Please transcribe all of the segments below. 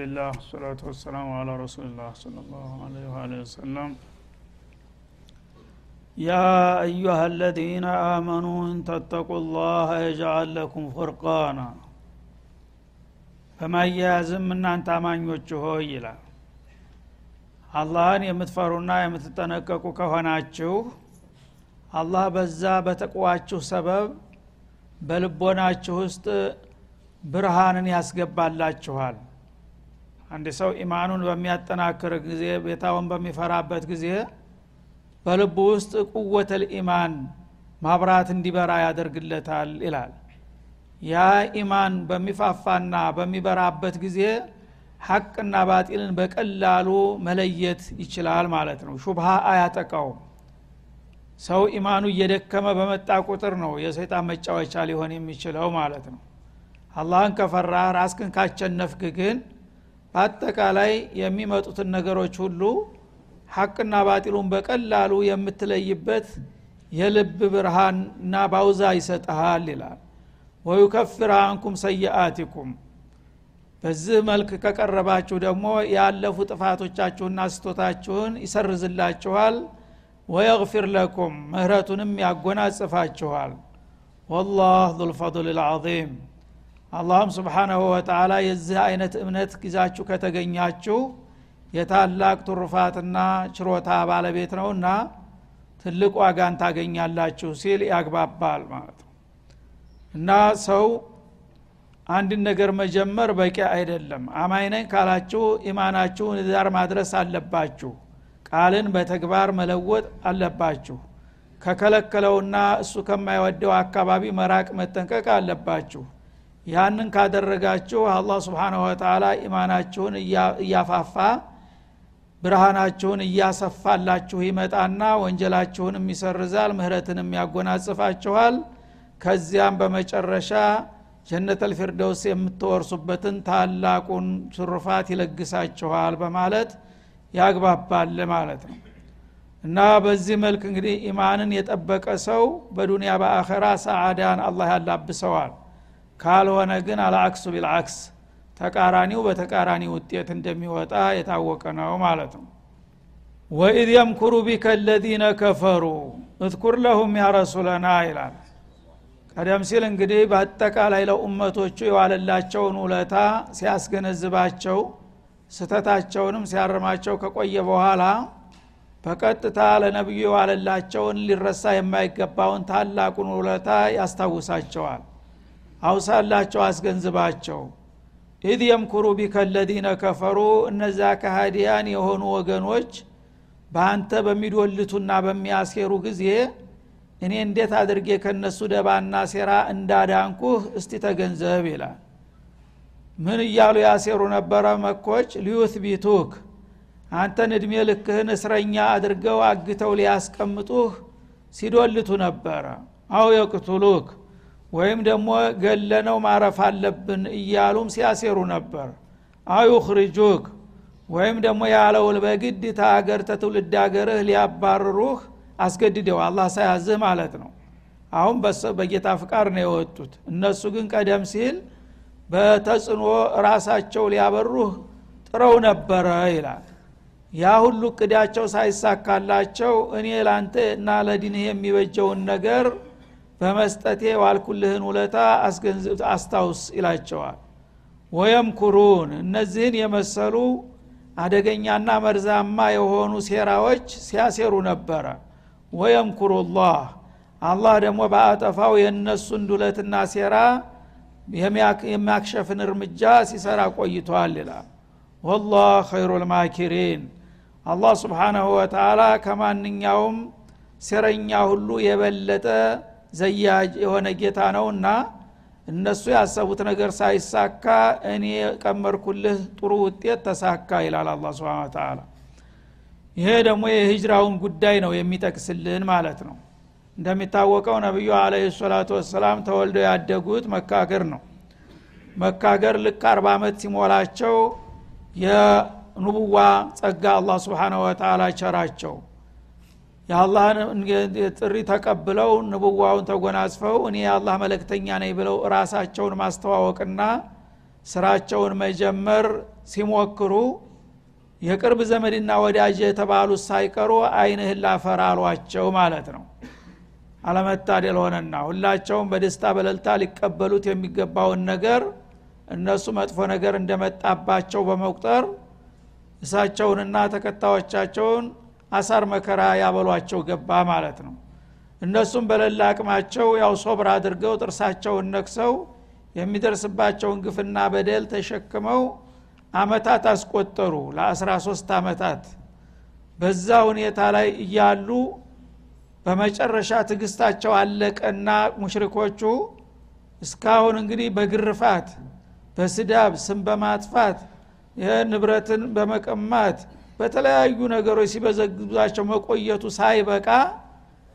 الحمد لله والصلاة والسلام على رسول الله صلى الله عليه وآله وسلم يا أيها الذين آمنوا إن تتقوا الله يجعل لكم فرقانا በማያያዝም እናንተ አማኞች ሆይ ይላል አላህን የምትፈሩና የምትጠነቀቁ ከሆናችሁ አላህ በዛ በተቅዋችሁ ሰበብ በልቦናችሁ ውስጥ ብርሃንን ያስገባላችኋል አንድ ሰው ኢማኑን በሚያጠናክር ጊዜ ቤታውን በሚፈራበት ጊዜ በልቡ ውስጥ ቁወተል ኢማን ማብራት እንዲበራ ያደርግለታል ይላል። ያ ኢማን በሚፋፋና በሚበራበት ጊዜ ሐቅና ባጢልን በቀላሉ መለየት ይችላል ማለት ነው። ሹብሃ አያጠቃውም ሰው ኢማኑ እየደከመ በመጣ ቁጥር ነው የሰይጣን መጫወቻ ሊሆን የሚችለው ማለት ነው። አላህን ከፈራ ራስክን ካቸነፍክ ግን በአጠቃላይ የሚመጡትን ነገሮች ሁሉ ሐቅና ባጢሉን በቀላሉ የምትለይበት የልብ ብርሃን እና ባውዛ ይሰጠሃል ይላል። ወዩከፍር አንኩም ሰይአቲኩም። በዚህ መልክ ከቀረባችሁ ደግሞ ያለፉ ጥፋቶቻችሁና ስቶታችሁን ይሰርዝላችኋል። ወየግፊር ለኩም ምህረቱንም ያጎናጽፋችኋል። ወላህ ዙልፈضል ልዓظም አላህም ስብሓናሁ ወተላ የዚህ አይነት እምነት ጊዛችሁ ከተገኛችሁ የታላቅ ትሩፋትና ችሮታ ባለቤት ነውና ትልቅ ዋጋን ታገኛላችሁ ሲል ያግባባል ማለት ነው። እና ሰው አንድን ነገር መጀመር በቂ አይደለም። አማኝ ነኝ ካላችሁ ኢማናችሁን ዳር ማድረስ አለባችሁ። ቃልን በተግባር መለወጥ አለባችሁ። ከከለከለውና እሱ ከማይወደው አካባቢ መራቅ መጠንቀቅ አለባችሁ ያንን ካደረጋችሁ አላህ ስብሓናሁ ወተላ ኢማናችሁን እያፋፋ ብርሃናችሁን እያሰፋላችሁ ይመጣና ወንጀላችሁንም ይሰርዛል ምህረትንም ያጎናጽፋችኋል። ከዚያም በመጨረሻ ጀነተል ፊርደውስ የምትወርሱበትን ታላቁን ትሩፋት ይለግሳችኋል በማለት ያግባባል ማለት ነው። እና በዚህ መልክ እንግዲህ ኢማንን የጠበቀ ሰው በዱንያ በአኸራ ሰዓዳን አላህ ያላብሰዋል ካልሆነ ግን አልአክሱ ቢልአክስ ተቃራኒው በተቃራኒ ውጤት እንደሚወጣ የታወቀ ነው ማለት ነው። ወኢዝ የምኩሩ ቢከ ለዚነ ከፈሩ እትኩር ለሁም ያ ረሱለና ይላል። ቀደም ሲል እንግዲህ በአጠቃላይ ለኡመቶቹ የዋለላቸውን ውለታ ሲያስገነዝባቸው ስተታቸውንም ሲያርማቸው ከቆየ በኋላ በቀጥታ ለነቢዩ የዋለላቸውን ሊረሳ የማይገባውን ታላቁን ውለታ ያስታውሳቸዋል አውሳላቸው አስገንዝባቸው። ኢድ የምኩሩ ቢከ ለዚነ ከፈሩ እነዛ ከሃዲያን የሆኑ ወገኖች በአንተ በሚዶልቱና በሚያስኬሩ ጊዜ እኔ እንዴት አድርጌ ከነሱ ደባና ሴራ እንዳዳንኩህ እስቲ ተገንዘብ ይላል። ምን እያሉ ያሴሩ ነበረ? መከሮች ليثبتوك አንተን እድሜ ልክህን እስረኛ አድርገው አግተው ሊያስቀምጡህ ሲዶልቱ ነበረ። أو يقتلوك ወይም ደግሞ ገድለነው ማረፍ አለብን እያሉም ሲያሴሩ ነበር። أو يخرجوك ወይም ደግሞ ያለውል በግድ ተአገር ተትውልድ አገርህ ሊያባርሩህ አስገድደው አላህ ሳያዝህ ማለት ነው። አሁን በጌታ ፍቃድ ነው የወጡት። እነሱ ግን ቀደም ሲል በተጽዕኖ ራሳቸው ሊያበሩህ ጥረው ነበረ ይላል። ያ ሁሉ እቅዳቸው ሳይሳካላቸው እኔ ላንተ እና ለዲንህ የሚበጀውን ነገር በመስጠቴ ዋልኩልህን ውለታ አስታውስ ይላቸዋል። ወየምኩሩን እነዚህን የመሰሉ አደገኛና መርዛማ የሆኑ ሴራዎች ሲያሴሩ ነበረ። ወየምኩሩ ላህ አላህ ደግሞ በአጠፋው የእነሱን ዱለትና ሴራ የሚያክሸፍን እርምጃ ሲሰራ ቆይቷል ይላል። ወላህ ኸይሩ ልማኪሪን አላህ ስብሓናሁ ወተላ ከማንኛውም ሴረኛ ሁሉ የበለጠ ዘያጅ የሆነ ጌታ ነውና እነሱ ያሰቡት ነገር ሳይሳካ እኔ ቀመርኩልህ ጥሩ ውጤት ተሳካ ይላል አላ ስብን ተላ ይሄ ደግሞ የሂጅራውን ጉዳይ ነው የሚጠቅስልን ማለት ነው። እንደሚታወቀው ነቢዩ አለህ ሰላቱ ወሰላም ተወልደው ያደጉት መካገር ነው። መካገር ልክ አርባ ዓመት ሲሞላቸው የንቡዋ ጸጋ አላህ ስብሓነ ወተላ ቸራቸው የአላህን ጥሪ ተቀብለው ንቡዋውን ተጎናጽፈው እኔ የአላህ መለክተኛ ነኝ ብለው ራሳቸውን ማስተዋወቅና ስራቸውን መጀመር ሲሞክሩ የቅርብ ዘመድና ወዳጅ የተባሉት ሳይቀሩ አይንህን ላፈር አሏቸው ማለት ነው። አለመታደል ሆነና ሁላቸውም በደስታ በለልታ ሊቀበሉት የሚገባውን ነገር እነሱ መጥፎ ነገር እንደመጣባቸው በመቁጠር እሳቸውንና ተከታዮቻቸውን አሳር መከራ ያበሏቸው ገባ ማለት ነው። እነሱም በሌላ አቅማቸው ያው ሶብር አድርገው ጥርሳቸውን ነክሰው የሚደርስባቸውን ግፍና በደል ተሸክመው አመታት አስቆጠሩ ለ13 አመታት። በዛ ሁኔታ ላይ እያሉ በመጨረሻ ትግስታቸው አለቀና ሙሽሪኮቹ እስካሁን እንግዲህ በግርፋት በስዳብ ስም በማጥፋት ንብረትን በመቀማት በተለያዩ ነገሮች ሲበዘግዟቸው መቆየቱ ሳይበቃ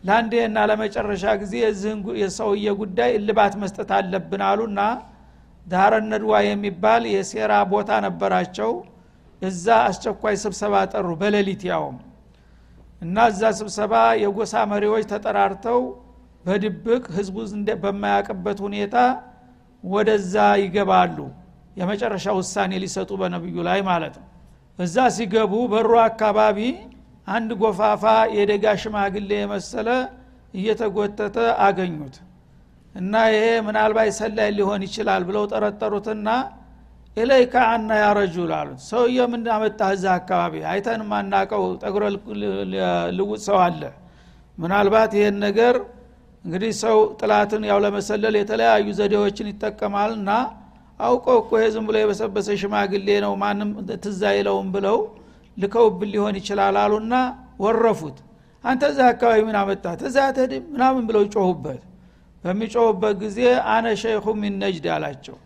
ለአንዴና ለመጨረሻ ጊዜ የዚህን የሰውየ ጉዳይ እልባት መስጠት አለብን አሉና ዳረ የሚባል የሴራ ቦታ ነበራቸው። እዛ አስቸኳይ ስብሰባ ጠሩ በሌሊት ያውም። እና እዛ ስብሰባ የጎሳ መሪዎች ተጠራርተው በድብቅ ህዝቡ በማያቅበት ሁኔታ ወደዛ ይገባሉ። የመጨረሻ ውሳኔ ሊሰጡ በነብዩ ላይ ማለት ነው እዛ ሲገቡ በሩ አካባቢ አንድ ጎፋፋ የደጋ ሽማግሌ የመሰለ እየተጎተተ አገኙት። እና ይሄ ምናልባት ሰላይ ሊሆን ይችላል ብለው ጠረጠሩትና ኢለይከ አና ያረጁል አሉት። ሰውየ ምን አመጣህ እዛ አካባቢ? አይተን ማናቀው ጠጉረ ልውጥ ሰው አለ። ምናልባት ይሄን ነገር እንግዲህ ሰው ጥላትን ያው ለመሰለል የተለያዩ ዘዴዎችን ይጠቀማል እና አውቀው እኮ ይሄ ዝም ብሎ የበሰበሰ ሽማግሌ ነው ማንም ትዝ አይለውም ብለው ልከውብን ሊሆን ይችላል አሉና ወረፉት። አንተ እዛ አካባቢ ምን አመጣ ተዛ ተድም ምናምን ብለው ጮሁበት። በሚጮሁበት ጊዜ አነ ሸይኹ ሚን ነጅድ አላቸው።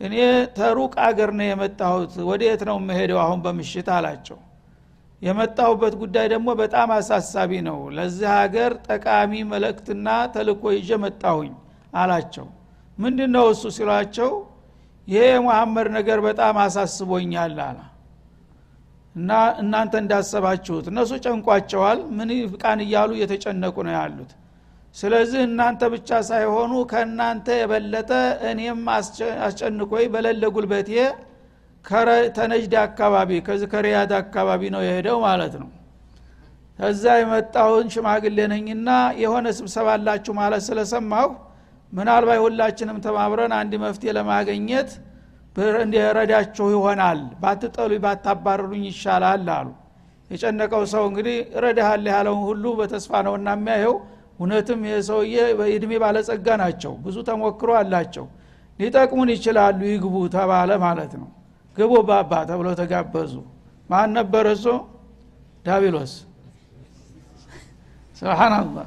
እኔ ተሩቅ አገር ነው የመጣሁት ወዴት ነው የምሄደው አሁን በምሽት አላቸው። የመጣሁበት ጉዳይ ደግሞ በጣም አሳሳቢ ነው። ለዚህ ሀገር ጠቃሚ መልእክትና ተልኮ ይዤ መጣሁኝ አላቸው። ምንድ ነው እሱ ሲሏቸው ይሄ የሙሐመድ ነገር በጣም አሳስቦኛል አላ እና እናንተ እንዳሰባችሁት እነሱ ጨንቋቸዋል ምን ፍቃን እያሉ እየተጨነቁ ነው ያሉት። ስለዚህ እናንተ ብቻ ሳይሆኑ ከእናንተ የበለጠ እኔም አስጨንቆይ በለለ ጉልበቴ ተነጅድ አካባቢ ከዚህ ከሪያድ አካባቢ ነው የሄደው ማለት ነው። ከዛ የመጣውን ሽማግሌ ነኝና የሆነ ስብሰባ አላችሁ ማለት ስለሰማሁ ምናልባት ሁላችንም ተማምረን አንድ መፍትሄ ለማገኘት እንዲረዳችሁ ይሆናል። ባትጠሉ ባታባረሩኝ ይሻላል አሉ። የጨነቀው ሰው እንግዲህ ረዳሃል ያለውን ሁሉ በተስፋ ነው እና የሚያየው። እውነትም ይህ ሰውዬ በእድሜ ባለጸጋ ናቸው። ብዙ ተሞክሮ አላቸው። ሊጠቅሙን ይችላሉ ይግቡ ተባለ ማለት ነው። ግቡ ባባ ተብሎ ተጋበዙ። ማን ነበር እሱ? ዳቢሎስ። سبحان الله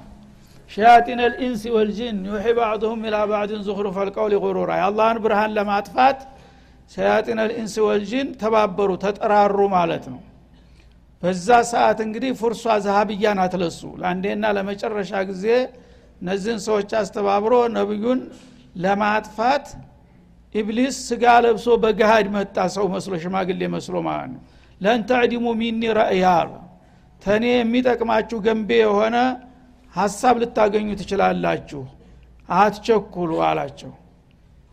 شياطين الإنس والجن يوحي بعضهم إلى بعض زخرف القول غرورا የአላህን ብርሃን ለማጥፋት شياطين الإنس والجن ተባበሩ ተጠራሩ ማለት ነው። በዛ ሰዓት እንግዲህ فرصة ذهبية ን አትለሱ ለአንዴና ለመጨረሻ ጊዜ እነዚህን ሰዎች አስተባብሮ ነብዩን ለማጥፋት ኢብሊስ ስጋ ለብሶ በገሃድ መጣ። ሰው መስሎ ሽማግሌ መስሎ ማለት ነው። ለን ተዕዲሙ ሚኒ ረእያ ተኔ የሚጠቅማችሁ ገንቤ የሆነ ሀሳብ ልታገኙ ትችላላችሁ። አትቸኩሉ አላቸው።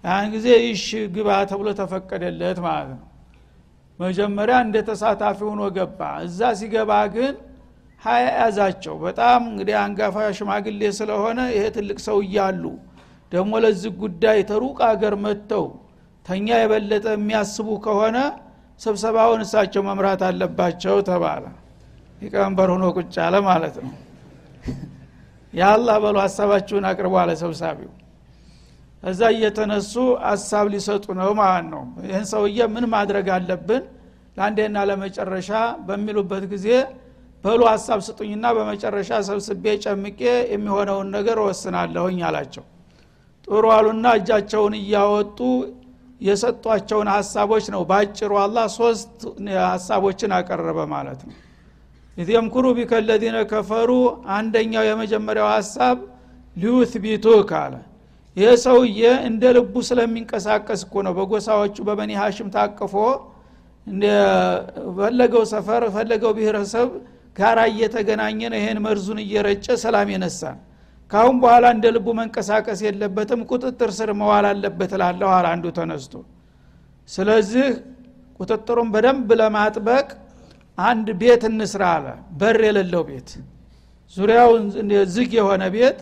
ያን ጊዜ ይሽ ግባ ተብሎ ተፈቀደለት ማለት ነው። መጀመሪያ እንደ ተሳታፊ ሆኖ ገባ። እዛ ሲገባ ግን ሀያ ያዛቸው። በጣም እንግዲህ አንጋፋ ሽማግሌ ስለሆነ ይሄ ትልቅ ሰው እያሉ ደግሞ ለዚህ ጉዳይ ተሩቅ አገር መጥተው ተኛ የበለጠ የሚያስቡ ከሆነ ስብሰባውን እሳቸው መምራት አለባቸው ተባለ። ሊቀመንበር ሆኖ ቁጭ አለ ማለት ነው የአላህ በሉ ሀሳባችሁን አቅርቦ አለ ሰብሳቢው። እዛ እየተነሱ ሀሳብ ሊሰጡ ነው ማለት ነው። ይህን ሰውዬ ምን ማድረግ አለብን? ለአንዴና ለመጨረሻ በሚሉበት ጊዜ በሉ ሀሳብ ስጡኝና በመጨረሻ ሰብስቤ ጨምቄ የሚሆነውን ነገር ወስናለሁኝ አላቸው። ጥሩ አሉና እጃቸውን እያወጡ የሰጧቸውን ሀሳቦች ነው። በአጭሩ አላህ ሶስት ሀሳቦችን አቀረበ ማለት ነው إذ يمكر بك الذين كفروا አንደኛው የመጀመሪያው ሀሳብ ليثبتوك አለ። ይህ ሰውዬ እንደ ልቡ ስለሚንቀሳቀስ እኮ ነው። በጎሳዎቹ በበኒ ሀሽም ታቅፎ ፈለገው ሰፈር ፈለገው ብሔረሰብ ጋራ እየተገናኘ ነው። ይሄን መርዙን እየረጨ ሰላም የነሳን ካሁን በኋላ እንደ ልቡ መንቀሳቀስ የለበትም። ቁጥጥር ስር መዋል አለበት ላለሁ አንዱ ተነስቶ። ስለዚህ ቁጥጥሩን በደንብ ለማጥበቅ አንድ ቤት እንስራ አለ። በር የሌለው ቤት። ዙሪያውን ዝግ የሆነ ቤት።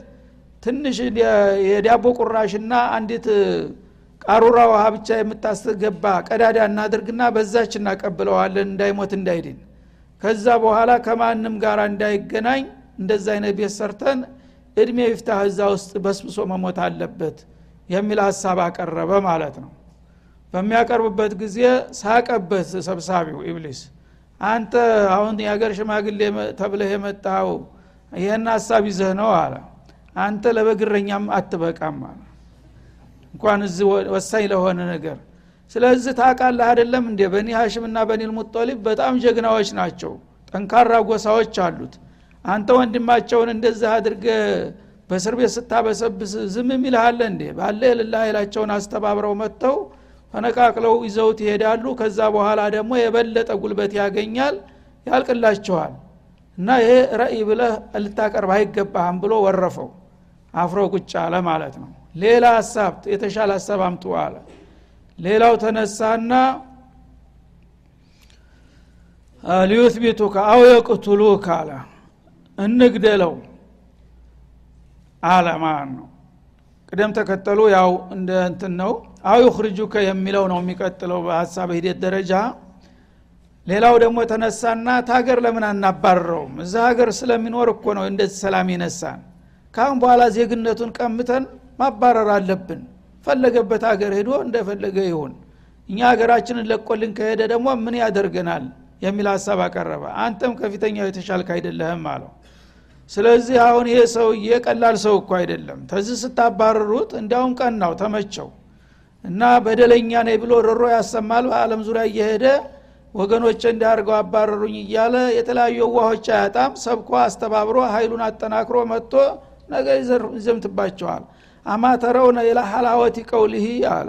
ትንሽ የዳቦ ቁራሽና አንዲት ቃሩራ ውሃ ብቻ የምታስገባ ቀዳዳ እናድርግና በዛች እናቀብለዋለን እንዳይሞት እንዳይድን። ከዛ በኋላ ከማንም ጋር እንዳይገናኝ እንደዛ አይነት ቤት ሰርተን እድሜ ይፍታህ እዛ ውስጥ በስብሶ መሞት አለበት የሚል ሀሳብ አቀረበ ማለት ነው። በሚያቀርብበት ጊዜ ሳቀበት ሰብሳቢው ኢብሊስ አንተ አሁን የሀገር ሽማግሌ ተብለህ የመጣው ይህን ሀሳብ ይዘህ ነው አለ። አንተ ለበግረኛም አትበቃም አለ። እንኳን እዚህ ወሳኝ ለሆነ ነገር። ስለዚህ ታቃለህ አይደለም እንዴ? በኒ ሀሽምና በኒል ሙጦሊብ በጣም ጀግናዎች ናቸው። ጠንካራ ጎሳዎች አሉት። አንተ ወንድማቸውን እንደዚህ አድርገ በእስር ቤት ስታበሰብስ ዝም የሚልሃለ እንዴ? ባለ የልላ ኃይላቸውን አስተባብረው መጥተው ፈነቃቅለው ይዘውት ይሄዳሉ። ከዛ በኋላ ደግሞ የበለጠ ጉልበት ያገኛል ያልቅላቸዋል። እና ይሄ ረእይ ብለህ ልታቀርብ አይገባህም ብሎ ወረፈው። አፍሮ ቁጭ አለ ማለት ነው። ሌላ ሀሳብ የተሻለ ሀሳብ አምጡ አለ። ሌላው ተነሳና ሊዩትቢቱከ አው የቅቱሉክ አለ። እንግደለው አለ ነው። ቅደም ተከተሉ ያው እንደ እንትን ነው አው ዩኽርጁከ የሚለው ነው የሚቀጥለው በሀሳብ ሂደት ደረጃ። ሌላው ደግሞ ተነሳና ታገር ለምን አናባረረውም? እዛ ሀገር ስለሚኖር እኮ ነው እንደዚህ ሰላም ይነሳን ካሁን በኋላ ዜግነቱን ቀምተን ማባረር አለብን። ፈለገበት ሀገር ሄዶ እንደፈለገ ይሁን። እኛ ሀገራችንን ለቆልን ከሄደ ደግሞ ምን ያደርገናል? የሚል ሀሳብ አቀረበ። አንተም ከፊተኛው የተሻልክ አይደለህም አለው። ስለዚህ አሁን ይሄ ሰውዬ ቀላል ሰው እኮ አይደለም። ተዚህ ስታባረሩት እንዲያውም ቀናው ተመቸው እና በደለኛ ነኝ ብሎ ሮሮ ያሰማል በአለም ዙሪያ እየሄደ ወገኖች እንዲያርገው አባረሩኝ እያለ የተለያዩ ዋሆች አያጣም። ሰብኮ አስተባብሮ ኃይሉን አጠናክሮ መጥቶ ነገ ይዘምትባቸዋል። አማተረውነ ኢላ ሐላወቲ ቀውሊሂ አለ።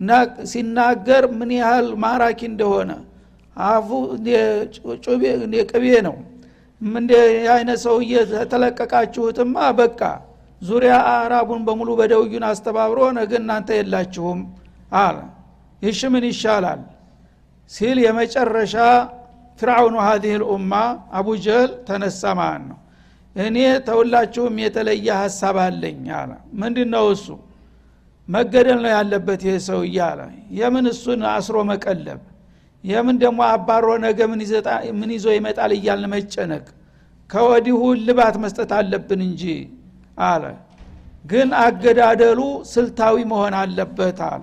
እና ሲናገር ምን ያህል ማራኪ እንደሆነ። አፉ ቅቤ ነው። እንደ አይነት ሰውዬ ተለቀቃችሁትማ በቃ ዙሪያ አራቡን በሙሉ በደውዩን አስተባብሮ ነገ እናንተ የላችሁም አለ። ይሽ ምን ይሻላል? ሲል የመጨረሻ ፍርዓውኑ ሀዚህ ልኡማ አቡጀህል ተነሳ ማለት ነው። እኔ ተሁላችሁም የተለየ ሀሳብ አለኝ አለ። ምንድ ነው እሱ? መገደል ነው ያለበት ይህ ሰው እያለ የምን እሱን አስሮ መቀለብ? የምን ደግሞ አባሮ ነገ ምን ይዞ ይመጣል እያልን መጨነቅ? ከወዲሁ ልባት መስጠት አለብን እንጂ አለ። ግን አገዳደሉ ስልታዊ መሆን አለበት አለ።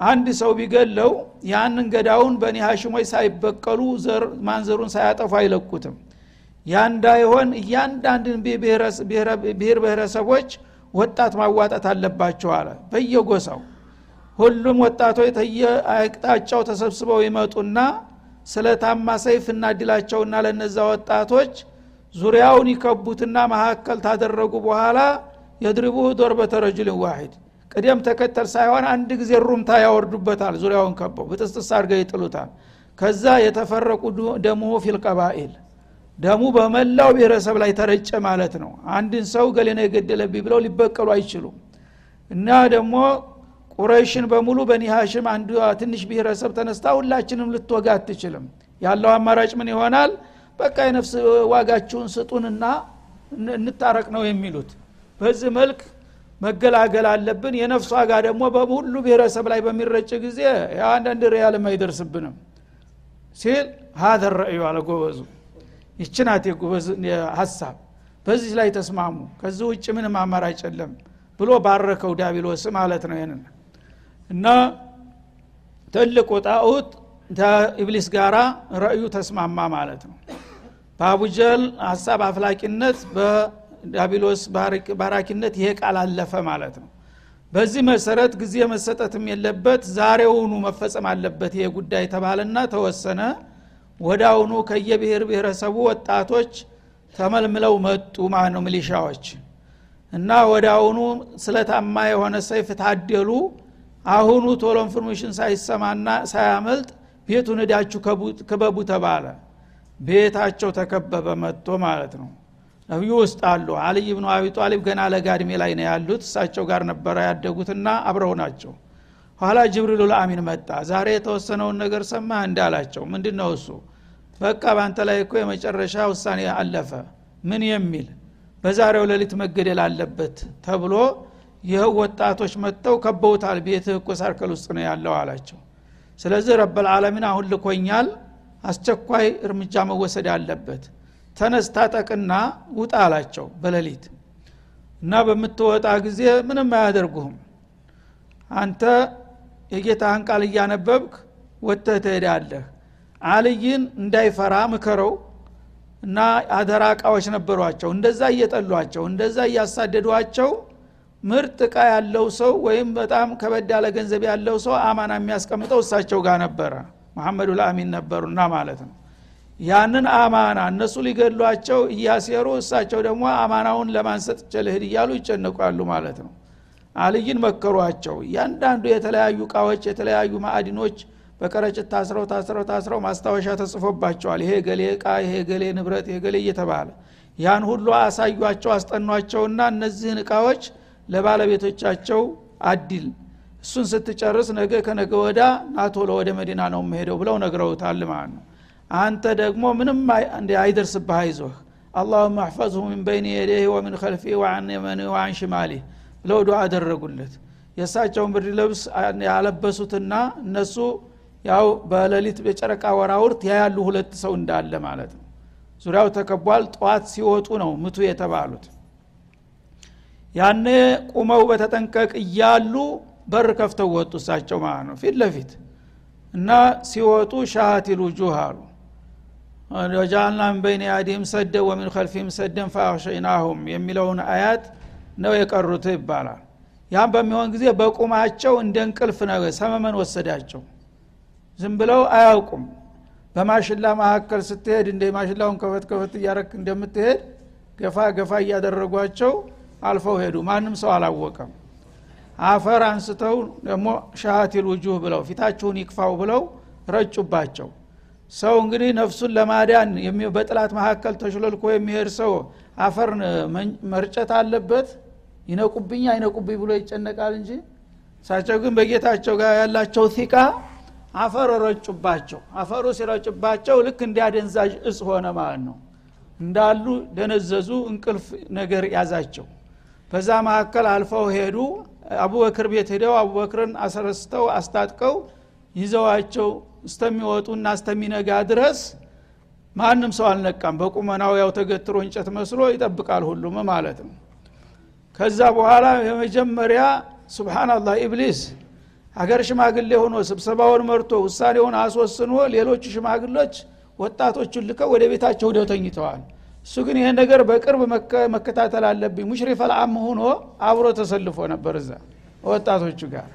አንድ ሰው ቢገለው ያንን ገዳውን በኒ ሀሽሞች ሳይበቀሉ ማንዘሩን ሳያጠፉ አይለቁትም። ያ እንዳይሆን እያንዳንድን ብሔር ብሔረሰቦች ወጣት ማዋጣት አለባቸው አለ። በየጎሳው ሁሉም ወጣቶች ተየአቅጣጫው ተሰብስበው ይመጡና ስለታማ ሰይፍ እናድላቸውና ለነዛ ወጣቶች ዙሪያውን ይከቡትና መካከል ታደረጉ በኋላ የድሪቡህ ዶርበተ ረጁልን ዋሂድ። ቅደም ተከተል ሳይሆን አንድ ጊዜ ሩምታ ያወርዱበታል ዙሪያውን ከበው ብጥስጥስ አድርገው ይጥሉታል። ከዛ የተፈረቁ ደሙሁ ፊልቀባኢል ደሙ በመላው ብሔረሰብ ላይ ተረጨ ማለት ነው። አንድን ሰው ገሌነ የገደለብኝ ብለው ሊበቀሉ አይችሉም። እና ደግሞ ቁረይሽን በሙሉ በኒ ሀሽም አንዱ ትንሽ ብሔረሰብ ተነስታ ሁላችንም ልትወጋ አትችልም። ያለው አማራጭ ምን ይሆናል በቃ የነፍስ ዋጋችሁን ስጡንና እንታረቅ ነው የሚሉት። በዚህ መልክ መገላገል አለብን። የነፍስ ዋጋ ደግሞ በሁሉ ብሔረሰብ ላይ በሚረጭ ጊዜ አንዳንድ ሪያልም አይደርስብንም ሲል ሀደ ረእዩ አለ ጎበዙ። ይችናት የጎበዝ ሀሳብ በዚህ ላይ ተስማሙ። ከዚህ ውጭ ምንም አማራጭ የለም ብሎ ባረከው ዳቢሎስ ማለት ነው ይህንን እና ትልቁ ጣዖት ኢብሊስ ጋራ ረእዩ ተስማማ ማለት ነው በአቡጀል ሀሳብ አፍላቂነት በዳቢሎስ ባራኪነት ይሄ ቃል አለፈ ማለት ነው። በዚህ መሰረት ጊዜ መሰጠትም የለበት ዛሬውኑ መፈጸም አለበት ይሄ ጉዳይ ተባለና ተወሰነ። ወዳውኑ ከየብሔር ብሔረሰቡ ወጣቶች ተመልምለው መጡ ማለት ነው ሚሊሻዎች። እና ወዳውኑ ስለታማ የሆነ ሰይፍ ታደሉ። አሁኑ ቶሎ information ሳይሰማና ሳያመልጥ ቤቱን ሄዳችሁ ክበቡ ተባለ ቤታቸው ተከበበ መጥቶ ማለት ነው። ነቢዩ ውስጥ አሉ። አልይ ብኑ አቢ ጣሊብ ገና ለጋ እድሜ ላይ ነው ያሉት። እሳቸው ጋር ነበረ ያደጉትና አብረው ናቸው። ኋላ ጅብሪሉ ለአሚን መጣ። ዛሬ የተወሰነውን ነገር ሰማህ እንዴ አላቸው። ምንድ ነው እሱ? በቃ በአንተ ላይ እኮ የመጨረሻ ውሳኔ አለፈ። ምን የሚል? በዛሬው ሌሊት መገደል አለበት ተብሎ ይኸው ወጣቶች መጥተው ከበውታል። ቤትህ እኮ ሳርከል ውስጥ ነው ያለው አላቸው። ስለዚህ ረበልዓለሚን አሁን ልኮኛል አስቸኳይ እርምጃ መወሰድ አለበት። ተነስ ታጠቅና ውጣ አላቸው በሌሊት። እና በምትወጣ ጊዜ ምንም አያደርጉህም። አንተ የጌታህን ቃል እያነበብክ ወጥተህ ትሄዳለህ። አልይን እንዳይፈራ ምከረው እና አደራ እቃዎች ነበሯቸው። እንደዛ እየጠሏቸው እንደዛ እያሳደዷቸው ምርጥ እቃ ያለው ሰው ወይም በጣም ከበድ ያለ ገንዘብ ያለው ሰው አማና የሚያስቀምጠው እሳቸው ጋር ነበረ መሐመዱ ልአሚን ነበሩና ማለት ነው። ያንን አማና እነሱ ሊገድሏቸው እያሴሩ እሳቸው ደግሞ አማናውን ለማንሰጥ ቸልህድ እያሉ ይጨነቋሉ ማለት ነው። አልይን መከሯቸው። እያንዳንዱ የተለያዩ እቃዎች የተለያዩ ማዕድኖች በቀረጭት ታስረው ታስረው ታስረው ማስታወሻ ተጽፎባቸዋል። ይሄ ገሌ እቃ ይሄ ገሌ ንብረት ይሄ ገሌ እየተባለ ያን ሁሉ አሳዩቸው አስጠኗቸውና እነዚህን እቃዎች ለባለቤቶቻቸው አዲል እሱን ስትጨርስ ነገ ከነገ ወዳ ናቶሎ ወደ መዲና ነው መሄደው ብለው ነግረውታል ማለት ነው። አንተ ደግሞ ምንም አይደርስብህ አይዞህ። አላሁመ አሕፈዝሁ ምን በይን የደህ ወምን ከልፊ ወአን የመን ወአን ሽማሊህ ብለው ዱዓ አደረጉለት። የእሳቸውን ብርድ ልብስ ያለበሱትና እነሱ ያው በሌሊት በጨረቃ ወራውርት ያያሉ ሁለት ሰው እንዳለ ማለት ነው። ዙሪያው ተከቧል። ጠዋት ሲወጡ ነው ምቱ የተባሉት። ያኔ ቁመው በተጠንቀቅ እያሉ በር ከፍተው ወጡ እሳቸው ማለት ነው። ፊት ለፊት እና ሲወጡ ሻሃቲል ውጁህ አሉ። ወጃአልና ምን በይን ያዲህም ሰደ ወሚን ከልፊህም ሰደን ፈአሸይናሁም የሚለውን አያት ነው የቀሩት ይባላል። ያም በሚሆን ጊዜ በቁማቸው እንደ እንቅልፍ ነው ሰመመን ወሰዳቸው። ዝም ብለው አያውቁም። በማሽላ መካከል ስትሄድ እንደ ማሽላውን ከፈት ከፈት እያረክ እንደምትሄድ ገፋ ገፋ እያደረጓቸው አልፈው ሄዱ። ማንም ሰው አላወቀም አፈር አንስተው ደግሞ ሻሃቲል ውጁህ ብለው ፊታችሁን ይክፋው ብለው ረጩባቸው። ሰው እንግዲህ ነፍሱን ለማዳን በጥላት መካከል ተሽሎልኮ የሚሄድ ሰው አፈር መርጨት አለበት? ይነቁብኝ አይነቁብኝ ብሎ ይጨነቃል እንጂ? እሳቸው ግን በጌታቸው ጋር ያላቸው ቲቃ አፈር ረጩባቸው። አፈሩ ሲረጭባቸው ልክ እንዲያደንዛዥ እጽ ሆነ ማለት ነው። እንዳሉ ደነዘዙ እንቅልፍ ነገር ያዛቸው። በዛ መካከል አልፈው ሄዱ አቡበክር ቤት ሄደው አቡበክርን አስረስተው አስታጥቀው ይዘዋቸው እስተሚወጡና እስተሚነጋ ድረስ ማንም ሰው አልነቃም። በቁመናው ያው ተገትሮ እንጨት መስሎ ይጠብቃል ሁሉም ማለት ነው። ከዛ በኋላ የመጀመሪያ ሱብሓናላህ ኢብሊስ አገር ሽማግሌ ሆኖ ስብሰባውን መርቶ ውሳኔውን አስወስኖ ሌሎቹ ሽማግሎች ወጣቶቹን ልከው ወደ ቤታቸው ሂደው ተኝተዋል እሱ ግን ይህን ነገር በቅርብ መከታተል አለብኝ። ሙሽሪፍ አልአም ሆኖ አብሮ ተሰልፎ ነበር እዛ ወጣቶቹ ጋር።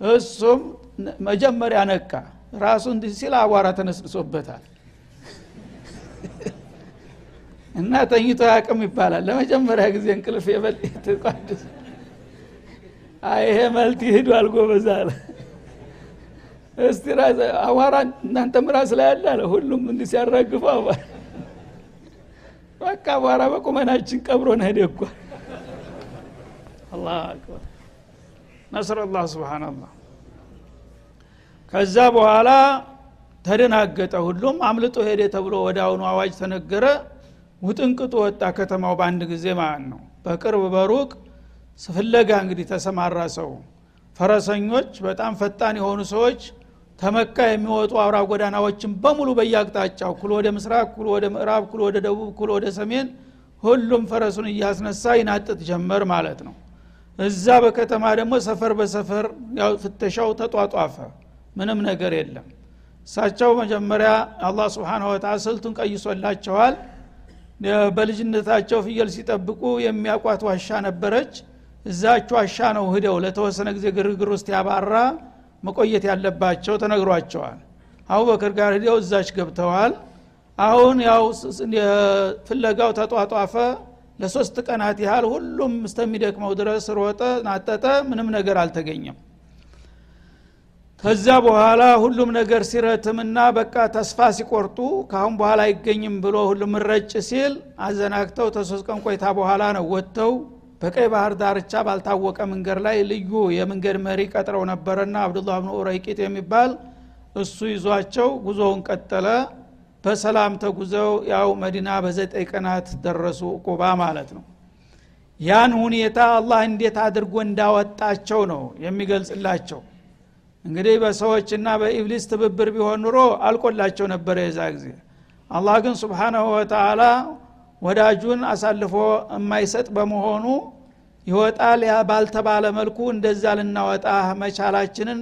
እሱም መጀመሪያ ነቃ ራሱ እንዲህ ሲል አቧራ ተነስንሶበታል። እና ተኝቶ ያቅም ይባላል። ለመጀመሪያ ጊዜ እንቅልፍ የበል ይሄ መልት ይሄዱ አልጎበዝ አለ። እስቲ አቧራ እናንተም ራስ ላይ ያለ ሁሉም እንዲ ሲያራግፉ አቧራ በቃ አቧራ በቁመናችን ቀብሮን ሄደ እኳ አላህ አክበር። ከዛ በኋላ ተደናገጠ ሁሉም አምልጦ ሄደ ተብሎ ወደ አሁኑ አዋጅ ተነገረ። ውጥንቅጡ ወጣ ከተማው በአንድ ጊዜ ማለት ነው። በቅርብ በሩቅ ፍለጋ እንግዲህ ተሰማራ ሰው። ፈረሰኞች በጣም ፈጣን የሆኑ ሰዎች ተመካ የሚወጡ አውራ ጎዳናዎችን በሙሉ በየአቅጣጫው ኩል ወደ ምስራቅ ኩል ወደ ምዕራብ ኩል ወደ ደቡብ ኩል ወደ ሰሜን ሁሉም ፈረሱን እያስነሳ ይናጥጥ ጀመር ማለት ነው። እዛ በከተማ ደግሞ ሰፈር በሰፈር ፍተሻው ተጧጧፈ። ምንም ነገር የለም። እሳቸው መጀመሪያ አላህ ስብሓን ወተላ ስልቱን ቀይሶላቸዋል። በልጅነታቸው ፍየል ሲጠብቁ የሚያቋት ዋሻ ነበረች። እዛች ዋሻ ነው ህደው ለተወሰነ ጊዜ ግርግር ውስጥ ያባራ መቆየት ያለባቸው ተነግሯቸዋል። አቡበክር ጋር ሂደው እዛች ገብተዋል። አሁን ያው ፍለጋው ተጧጧፈ። ለሶስት ቀናት ያህል ሁሉም እስተሚደክመው ድረስ ሮጠ ናጠጠ ምንም ነገር አልተገኘም። ከዛ በኋላ ሁሉም ነገር ሲረትምና በቃ ተስፋ ሲቆርጡ ካሁን በኋላ አይገኝም ብሎ ሁሉም ረጭ ሲል አዘናግተው ተሶስት ቀን ቆይታ በኋላ ነው ወጥተው በቀይ ባህር ዳርቻ ባልታወቀ መንገድ ላይ ልዩ የመንገድ መሪ ቀጥረው ነበረና አብዱላህ ብኑ ኡረይቂጥ የሚባል እሱ ይዟቸው ጉዞውን ቀጠለ። በሰላም ተጉዘው ያው መዲና በዘጠኝ ቀናት ደረሱ ቁባ ማለት ነው። ያን ሁኔታ አላህ እንዴት አድርጎ እንዳወጣቸው ነው የሚገልጽላቸው። እንግዲህ በሰዎችና በኢብሊስ ትብብር ቢሆን ኑሮ አልቆላቸው ነበረ የዛ ጊዜ። አላህ ግን ስብሓናሁ ወተላ ወዳጁን አሳልፎ የማይሰጥ በመሆኑ ይወጣል። ባልተባለ መልኩ እንደዛ ልናወጣ መቻላችንን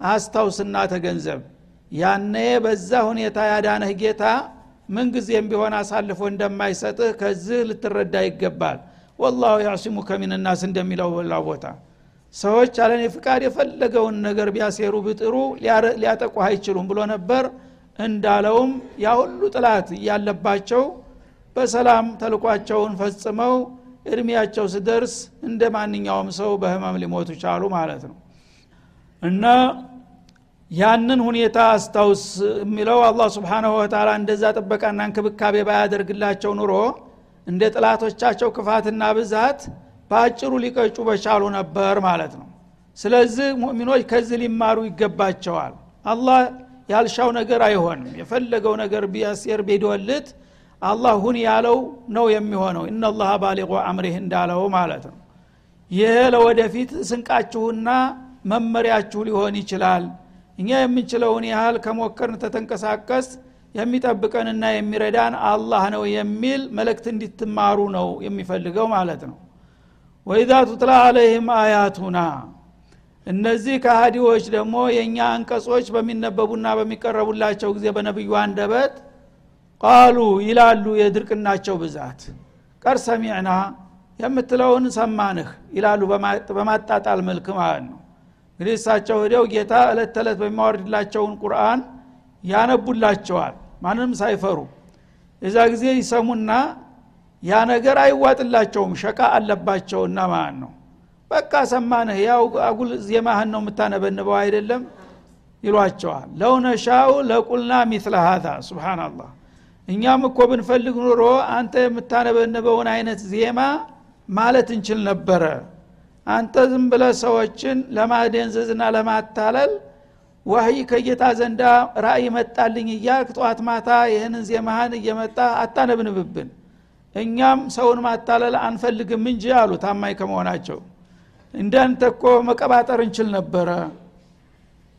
አስታውስና ተገንዘብ። ያኔ በዛ ሁኔታ ያዳነህ ጌታ ምንጊዜም ቢሆን አሳልፎ እንደማይሰጥህ ከዚህ ልትረዳ ይገባል። ወላሁ ያዕሲሙከ ሚንናስ እንደሚለው በላ ቦታ። ሰዎች አለኔ ፍቃድ የፈለገውን ነገር ቢያሴሩ ብጥሩ ሊያጠቁ አይችሉም ብሎ ነበር። እንዳለውም ያ ሁሉ ጥላት እያለባቸው በሰላም ተልቋቸውን ፈጽመው እድሜያቸው ስደርስ እንደ ማንኛውም ሰው በህመም ሊሞቱ ቻሉ ማለት ነው። እና ያንን ሁኔታ አስታውስ የሚለው አላህ ስብሓናሁ ወተላ እንደዛ ጥበቃና እንክብካቤ ባያደርግላቸው ኑሮ እንደ ጥላቶቻቸው ክፋትና ብዛት በአጭሩ ሊቀጩ በቻሉ ነበር ማለት ነው። ስለዚህ ሙእሚኖች ከዚህ ሊማሩ ይገባቸዋል። አላህ ያልሻው ነገር አይሆንም። የፈለገው ነገር ቢያስር ቢዶልት አላህ ሁን ያለው ነው የሚሆነው። እናላህ ባሊቁ አምሪህ እንዳለው ማለት ነው። ይህ ለወደፊት ስንቃችሁና መመሪያችሁ ሊሆን ይችላል። እኛ የምንችለውን ያህል ከሞከርን ተተንቀሳቀስ የሚጠብቀንና የሚረዳን አላህ ነው የሚል መልእክት እንዲትማሩ ነው የሚፈልገው ማለት ነው። ወኢዛ ቱትላ አለይህም አያቱና እነዚህ ከሃዲዎች ደግሞ የእኛ አንቀጾች በሚነበቡና በሚቀረቡላቸው ጊዜ በነቢዩ አንደበት ቃሉ ይላሉ የድርቅናቸው ብዛት። ቀር ሰሚዕና የምትለውን ሰማንህ ይላሉ በማጣጣል መልክ ማለት ነው። እንግዲህ እሳቸው ሂደው ጌታ እለት ተዕለት በሚያወርድላቸውን ቁርአን ያነቡላቸዋል። ማንም ሳይፈሩ የዛ ጊዜ ይሰሙና ያ ነገር አይዋጥላቸውም ሸቃ አለባቸውና ማለት ነው። በቃ ሰማንህ ያው አጉል ዜማህን ነው የምታነበንበው አይደለም? ይሏቸዋል። ለው ነሻው ለቁልና ሚትለ ሀዛ ስብናላህ እኛም እኮ ብንፈልግ ኑሮ አንተ የምታነበንበውን አይነት ዜማ ማለት እንችል ነበረ። አንተ ዝም ብለ ሰዎችን ለማደንዘዝና ለማታለል ዋህይ ከጌታ ዘንዳ ራእይ መጣልኝ እያልክ ጠዋት ማታ ይህንን ዜማህን እየመጣ አታነብንብብን። እኛም ሰውን ማታለል አንፈልግም እንጂ አሉ ታማኝ ከመሆናቸው። እንዳንተ እኮ መቀባጠር እንችል ነበረ።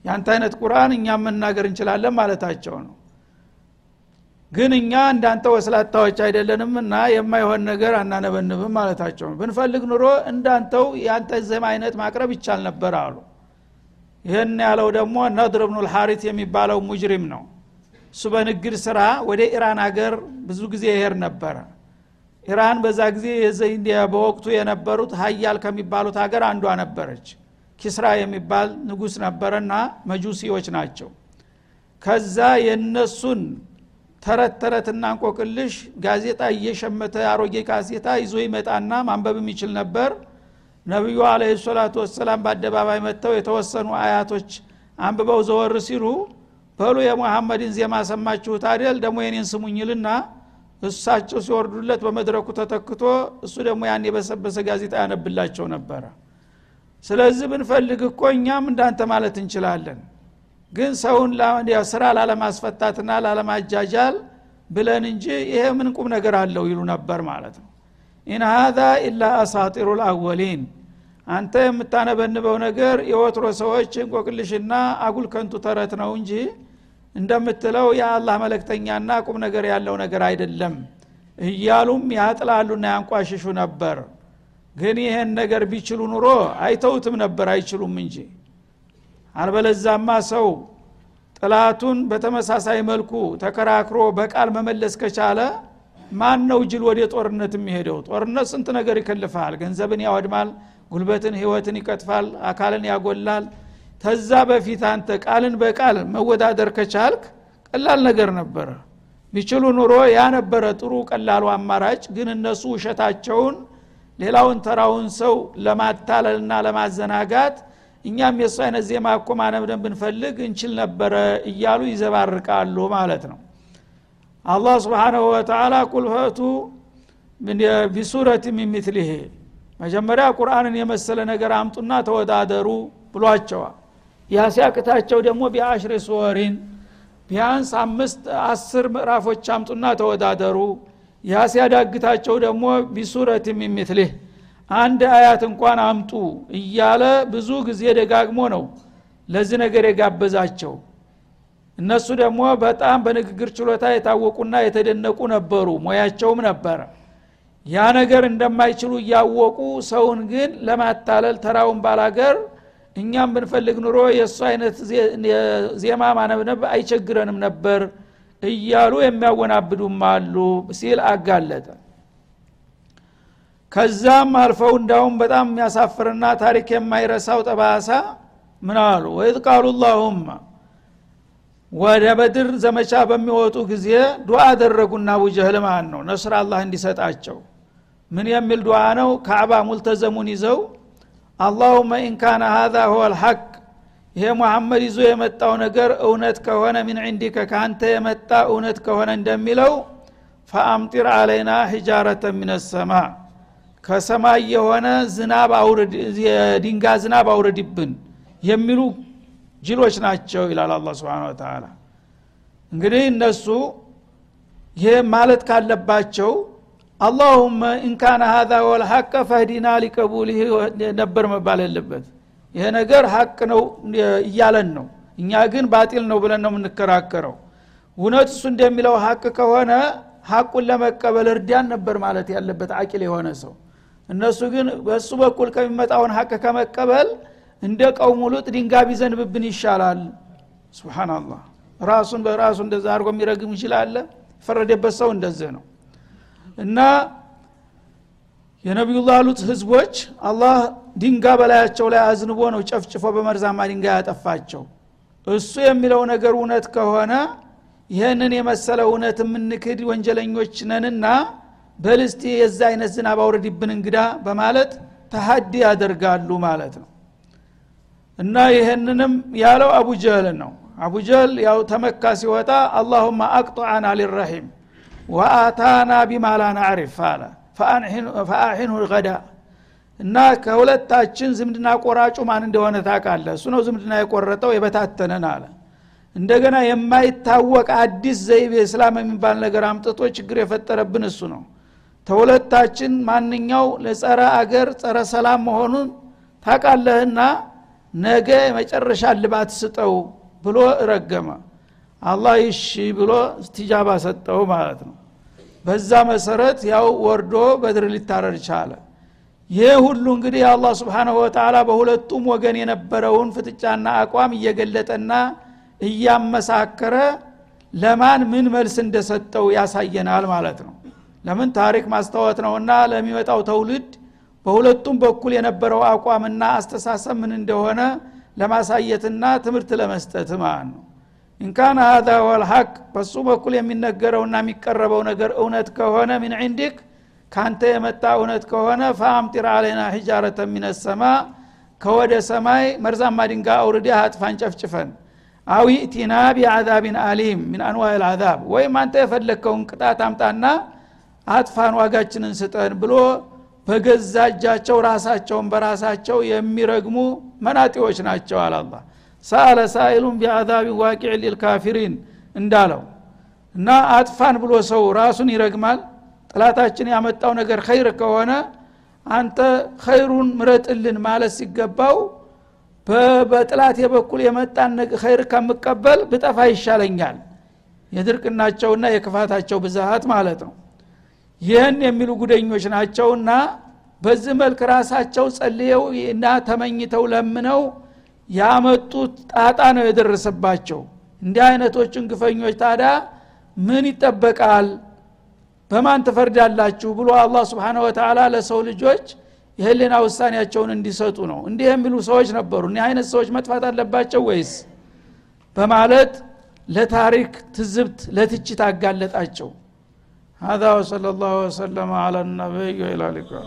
ያንተ አይነት ቁርአን እኛም መናገር እንችላለን ማለታቸው ነው ግን እኛ እንዳንተ ወስላታዎች አይደለንም እና የማይሆን ነገር አናነበንብም ማለታቸው ነው። ብንፈልግ ኑሮ እንዳንተው የአንተ ዘም አይነት ማቅረብ ይቻል ነበር አሉ። ይህን ያለው ደግሞ ነድር ብኑ ልሐሪት የሚባለው ሙጅሪም ነው። እሱ በንግድ ስራ ወደ ኢራን ሀገር ብዙ ጊዜ ይሄድ ነበረ ኢራን በዛ ጊዜ በወቅቱ የነበሩት ሀያል ከሚባሉት ሀገር አንዷ ነበረች። ኪስራ የሚባል ንጉስ ነበረና መጁሲዎች ናቸው። ከዛ የነሱን ተረት ተረትና እንቆቅልሽ ጋዜጣ እየሸመተ አሮጌ ጋዜጣ ይዞ ይመጣና ማንበብ የሚችል ነበር። ነቢዩ አለ ሰላቱ ወሰላም በአደባባይ መጥተው የተወሰኑ አያቶች አንብበው ዘወር ሲሉ በሉ የሙሐመድን ዜማ ሰማችሁት አደል ደግሞ የኔን ስሙኝልና እሳቸው ሲወርዱለት በመድረኩ ተተክቶ እሱ ደግሞ ያን የበሰበሰ ጋዜጣ ያነብላቸው ነበረ። ስለዚህ ብንፈልግ እኮ እኛም እንዳንተ ማለት እንችላለን ግን ሰውን ስራ ላለማስፈታትና ላለማጃጃል ብለን እንጂ ይሄ ምን ቁም ነገር አለው ይሉ ነበር ማለት ነው። إن هذا إلا أساطير الأولين አንተ የምታነበንበው ነገር የወትሮ ሰዎች እንቆቅልሽና አጉል ከንቱ ተረት ነው እንጂ እንደምትለው የአላህ መለክተኛና ቁም ነገር ያለው ነገር አይደለም እያሉም ያጥላሉና ያንቋሽሹ ነበር። ግን ይህን ነገር ቢችሉ ኑሮ አይተውትም ነበር አይችሉም እንጂ አልበለዛማ ሰው ጥላቱን በተመሳሳይ መልኩ ተከራክሮ በቃል መመለስ ከቻለ ማን ነው ጅል ወደ ጦርነት የሚሄደው? ጦርነት ስንት ነገር ይከልፋል። ገንዘብን ያወድማል ጉልበትን ህይወትን ይቀጥፋል አካልን ያጎላል። ተዛ በፊት አንተ ቃልን በቃል መወዳደር ከቻልክ ቀላል ነገር ነበረ። ቢችሉ ኑሮ ያ ነበረ ጥሩ ቀላሉ አማራጭ ግን እነሱ ውሸታቸውን ሌላውን ተራውን ሰው ለማታለልና ለማዘናጋት እኛም የእሱ አይነት ዜማ እኮ ማነብደን ብንፈልግ እንችል ነበረ እያሉ ይዘባርቃሉ ማለት ነው። አላህ ስብሓናሁ ወተላ ቁልፈቱ ቢሱረት ሚምትልህ መጀመሪያ ቁርአንን የመሰለ ነገር አምጡና ተወዳደሩ ብሏቸዋል። ያ ሲያቅታቸው ደግሞ ቢአሽሪ ሱወሪን ቢያንስ አምስት አስር ምዕራፎች አምጡና ተወዳደሩ። ያ ሲያዳግታቸው ደግሞ ቢሱረት የሚምትልህ አንድ አያት እንኳን አምጡ እያለ ብዙ ጊዜ ደጋግሞ ነው ለዚህ ነገር የጋበዛቸው። እነሱ ደግሞ በጣም በንግግር ችሎታ የታወቁና የተደነቁ ነበሩ ሙያቸውም ነበረ። ያ ነገር እንደማይችሉ እያወቁ ሰውን ግን ለማታለል ተራውን ባላገር እኛም ብንፈልግ ኑሮ የእሱ አይነት ዜማ ማነብነብ አይቸግረንም ነበር እያሉ የሚያወናብዱም አሉ ሲል አጋለጠ ከዛም አልፈው እንዳውም በጣም የሚያሳፍርና ታሪክ የማይረሳው ጠባሳ ምን አሉ? ወይዝ ቃሉ ወደ በድር ዘመቻ በሚወጡ ጊዜ ዱዓ አደረጉና አቡጀህል ማን ነው። ነስር አላህ እንዲሰጣቸው። ምን የሚል ዱዓ ነው? ካዕባ ሙልተዘሙን ይዘው አላሁመ ኢንካነ ሀዛ ሁወ ልሐቅ ይሄ ሙሐመድ ይዞ የመጣው ነገር እውነት ከሆነ ሚን ዕንዲከ ከአንተ የመጣ እውነት ከሆነ እንደሚለው ፈአምጢር አለይና ሒጃረተ ምን ሰማ ከሰማይ የሆነ ዝናብ አውርድ የድንጋ ዝናብ አውርድብን የሚሉ ጅሎች ናቸው ይላል አላ ስብን ተላ እንግዲህ እነሱ ይህ ማለት ካለባቸው አላሁመ ኢንካነ ሀዛ ወልሐቀ ፈህዲና ሊቀቡልህ ነበር መባል የለበት ይሄ ነገር ሀቅ ነው እያለን ነው። እኛ ግን ባጢል ነው ብለን ነው የምንከራከረው። እውነት እሱ እንደሚለው ሀቅ ከሆነ ሀቁን ለመቀበል እርዳን ነበር ማለት ያለበት አቂል የሆነ ሰው እነሱ ግን በእሱ በኩል ከሚመጣውን ሀቅ ከመቀበል እንደ ቀውሙ ሉጥ ድንጋ ቢዘንብብን ይሻላል። ስብናላህ ራሱን በራሱ እንደዛ አድርጎ የሚረግም ይችላለ ፈረደበት ሰው እንደዚህ ነው። እና የነቢዩላህ ሉጥ ህዝቦች አላህ ድንጋ በላያቸው ላይ አዝንቦ ነው ጨፍጭፎ በመርዛማ ድንጋ ያጠፋቸው። እሱ የሚለው ነገር እውነት ከሆነ ይህንን የመሰለ እውነት የምንክድ ወንጀለኞች ነንና በልስቲ የዛ አይነት ዝናብ አውርድብን እንግዳ በማለት ተሀዲ ያደርጋሉ ማለት ነው። እና ይህንንም ያለው አቡጀህል ነው። አቡጀህል ያው ተመካ ሲወጣ አላሁማ አቅጦአና ሊረሒም ወአታና ቢማ ላ ናዕሪፍ አለ። ፈአሒንሁ ገዳ እና ከሁለታችን ዝምድና ቆራጩ ማን እንደሆነ ታቃለ እሱ ነው ዝምድና የቆረጠው የበታተነን አለ። እንደገና የማይታወቅ አዲስ ዘይቤ እስላም የሚባል ነገር አምጥቶ ችግር የፈጠረብን እሱ ነው ተሁለታችን ማንኛው ለጸረ አገር ጸረ ሰላም መሆኑን ታቃለህና ነገ የመጨረሻ ልባት ስጠው ብሎ ረገመ። አላህ ይሺ ብሎ ስቲጃባ ሰጠው ማለት ነው። በዛ መሰረት ያው ወርዶ በድር ሊታረድ ቻለ። ይህ ሁሉ እንግዲህ አላህ ስብሓንሁ ወተላ በሁለቱም ወገን የነበረውን ፍጥጫና አቋም እየገለጠና እያመሳከረ ለማን ምን መልስ እንደሰጠው ያሳየናል ማለት ነው ለምን ታሪክ ማስታወት ነውና ለሚመጣው ተውልድ በሁለቱም በኩል የነበረው አቋምና አስተሳሰብ ምን እንደሆነ ለማሳየትና ትምህርት ለመስጠት ማለት ነው? ኢንካን ሀዛ ወልሐቅ በሱ በኩል የሚነገረውና የሚቀረበው ነገር እውነት ከሆነ ምን ዕንዲክ ካንተ የመጣ እውነት ከሆነ ፈአምጢር አለና ሒጃረተ ሚነ ሰማ ከወደ ሰማይ መርዛማ ድንጋ አውርዲህ አጥፋን ጨፍጭፈን። አዊ ኢቲና ቢአዛቢን አሊም ሚን አንዋዕ ልአዛብ ወይም አንተ የፈለግከውን ቅጣት አምጣና አጥፋን ዋጋችንን ስጠን ብሎ በገዛ እጃቸው ራሳቸውን በራሳቸው የሚረግሙ መናጢዎች ናቸው አላላ ሳአለ ሳኢሉን ቢአዛቢን ዋቂዕ ሊልካፊሪን እንዳለው እና አጥፋን ብሎ ሰው ራሱን ይረግማል። ጥላታችን ያመጣው ነገር ኸይር ከሆነ አንተ ኸይሩን ምረጥልን ማለት ሲገባው በጥላት በኩል የመጣን ኸይር ከምቀበል ብጠፋ ይሻለኛል። የድርቅናቸውና የክፋታቸው ብዛሃት ማለት ነው ይህን የሚሉ ጉደኞች ናቸውና በዚህ መልክ ራሳቸው ጸልየው እና ተመኝተው ለምነው ያመጡት ጣጣ ነው የደረሰባቸው። እንዲህ አይነቶችን ግፈኞች ታዳ ምን ይጠበቃል? በማን ትፈርዳላችሁ ብሎ አላህ ስብሓነ ወተላ ለሰው ልጆች የህሊና ውሳኔያቸውን እንዲሰጡ ነው። እንዲህ የሚሉ ሰዎች ነበሩ። እኒህ አይነት ሰዎች መጥፋት አለባቸው ወይስ? በማለት ለታሪክ ትዝብት ለትችት አጋለጣቸው هذا وصلى الله وسلم على النبي وإلى اللقاء.